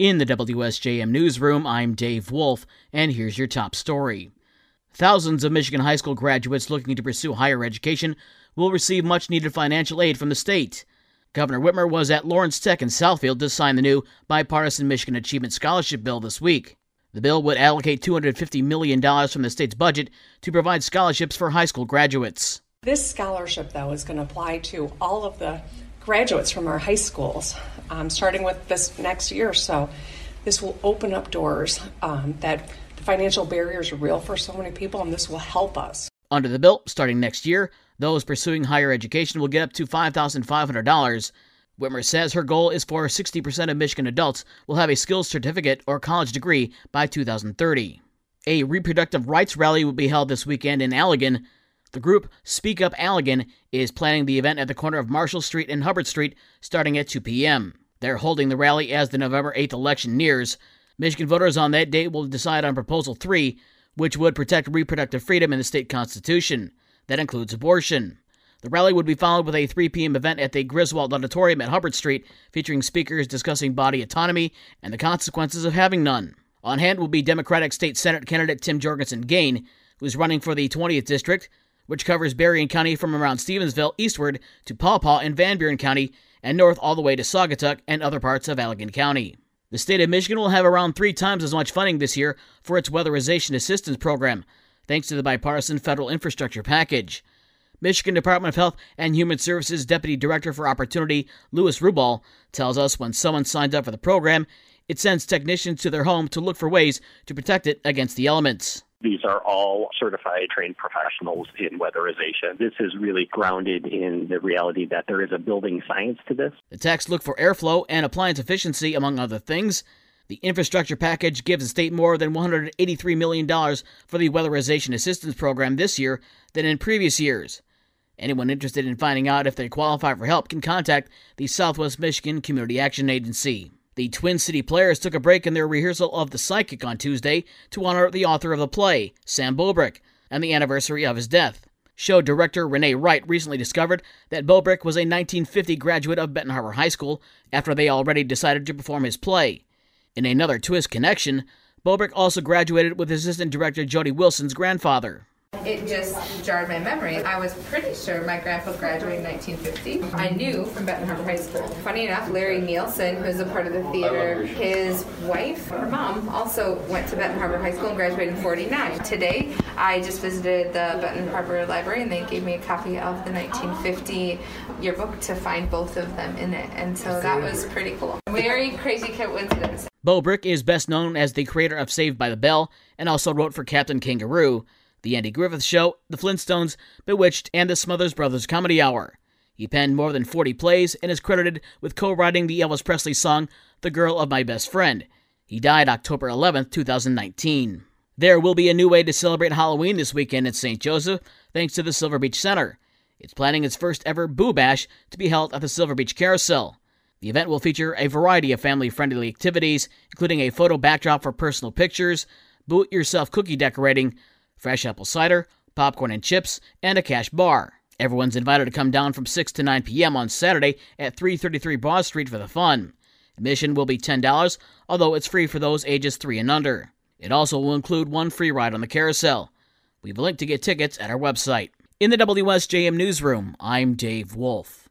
In the WSJM newsroom, I'm Dave Wolf, and here's your top story. Thousands of Michigan high school graduates looking to pursue higher education will receive much needed financial aid from the state. Governor Whitmer was at Lawrence Tech in Southfield to sign the new bipartisan Michigan Achievement Scholarship Bill this week. The bill would allocate $250 million from the state's budget to provide scholarships for high school graduates. This scholarship, though, is going to apply to all of the graduates from our high schools, um, starting with this next year. So, this will open up doors um, that the financial barriers are real for so many people, and this will help us. Under the bill, starting next year, those pursuing higher education will get up to $5,500. Whitmer says her goal is for 60% of Michigan adults will have a skills certificate or college degree by 2030. A reproductive rights rally will be held this weekend in Allegan. The group Speak Up Allegan is planning the event at the corner of Marshall Street and Hubbard Street starting at 2 p.m. They're holding the rally as the November 8th election nears. Michigan voters on that date will decide on Proposal 3, which would protect reproductive freedom in the state constitution. That includes abortion. The rally would be followed with a 3 p.m. event at the Griswold Auditorium at Hubbard Street, featuring speakers discussing body autonomy and the consequences of having none. On hand will be Democratic State Senate candidate Kim Jorgensen Gane, who is running for the 20th District, which covers Berrien County from around Stevensville eastward to Paw Paw in Van Buren County and north all the way to Saugatuck and other parts of Allegan County. The state of Michigan will have around three times as much funding this year for its weatherization assistance program, thanks to the bipartisan federal infrastructure package. Michigan Department of Health and Human Services Deputy Director for Opportunity, Lewis Roubal, tells us when someone signs up for the program, it sends technicians to their home to look for ways to protect it against the elements. These are all certified trained professionals in weatherization. This is really grounded in the reality that there is a building science to this. The techs look for airflow and appliance efficiency, among other things. The infrastructure package gives the state more than $183 million for the weatherization assistance program this year than in previous years. Anyone interested in finding out if they qualify for help can contact the Southwest Michigan Community Action Agency. The Twin City Players took a break in their rehearsal of The Psychic on Tuesday to honor the author of the play, Sam Bobrick, and the anniversary of his death. Show director Renee Wright recently discovered that Bobrick was a 1950 graduate of Benton Harbor High School after they already decided to perform his play. In another twist connection, Bobrick also graduated with assistant director Jody Wilson's grandfather. It just jarred my memory. I was pretty sure my grandpa graduated in 1950. I knew from Benton Harbor High School. Funny enough, Larry Nielsen, who's a part of the theater, his wife, her mom, also went to Benton Harbor High School and graduated in 49. Today, I just visited the Benton Harbor Library and they gave me a copy of the 1950 yearbook to find both of them in it. And so that was pretty cool. Very crazy coincidence. Bobrick is best known as the creator of Saved by the Bell and also wrote for Captain Kangaroo. The Andy Griffith Show, The Flintstones, Bewitched, and The Smothers Brothers Comedy Hour. He penned more than 40 plays and is credited with co writing the Elvis Presley song The Girl of My Best Friend. He died October 11, 2019. There will be a new way to celebrate Halloween this weekend at St. Joseph, thanks to the Silver Beach Center. It's planning its first ever Boo Bash to be held at the Silver Beach Carousel. The event will feature a variety of family friendly activities, including a photo backdrop for personal pictures, boo it yourself cookie decorating, fresh apple cider, popcorn and chips, and a cash bar. Everyone's invited to come down from 6 to 9 p.m. on Saturday at 333 Broad Street for the fun. Admission will be $10, although it's free for those ages 3 and under. It also will include one free ride on the carousel. We have a link to get tickets at our website. In the WSJM Newsroom, I'm Dave Wolf.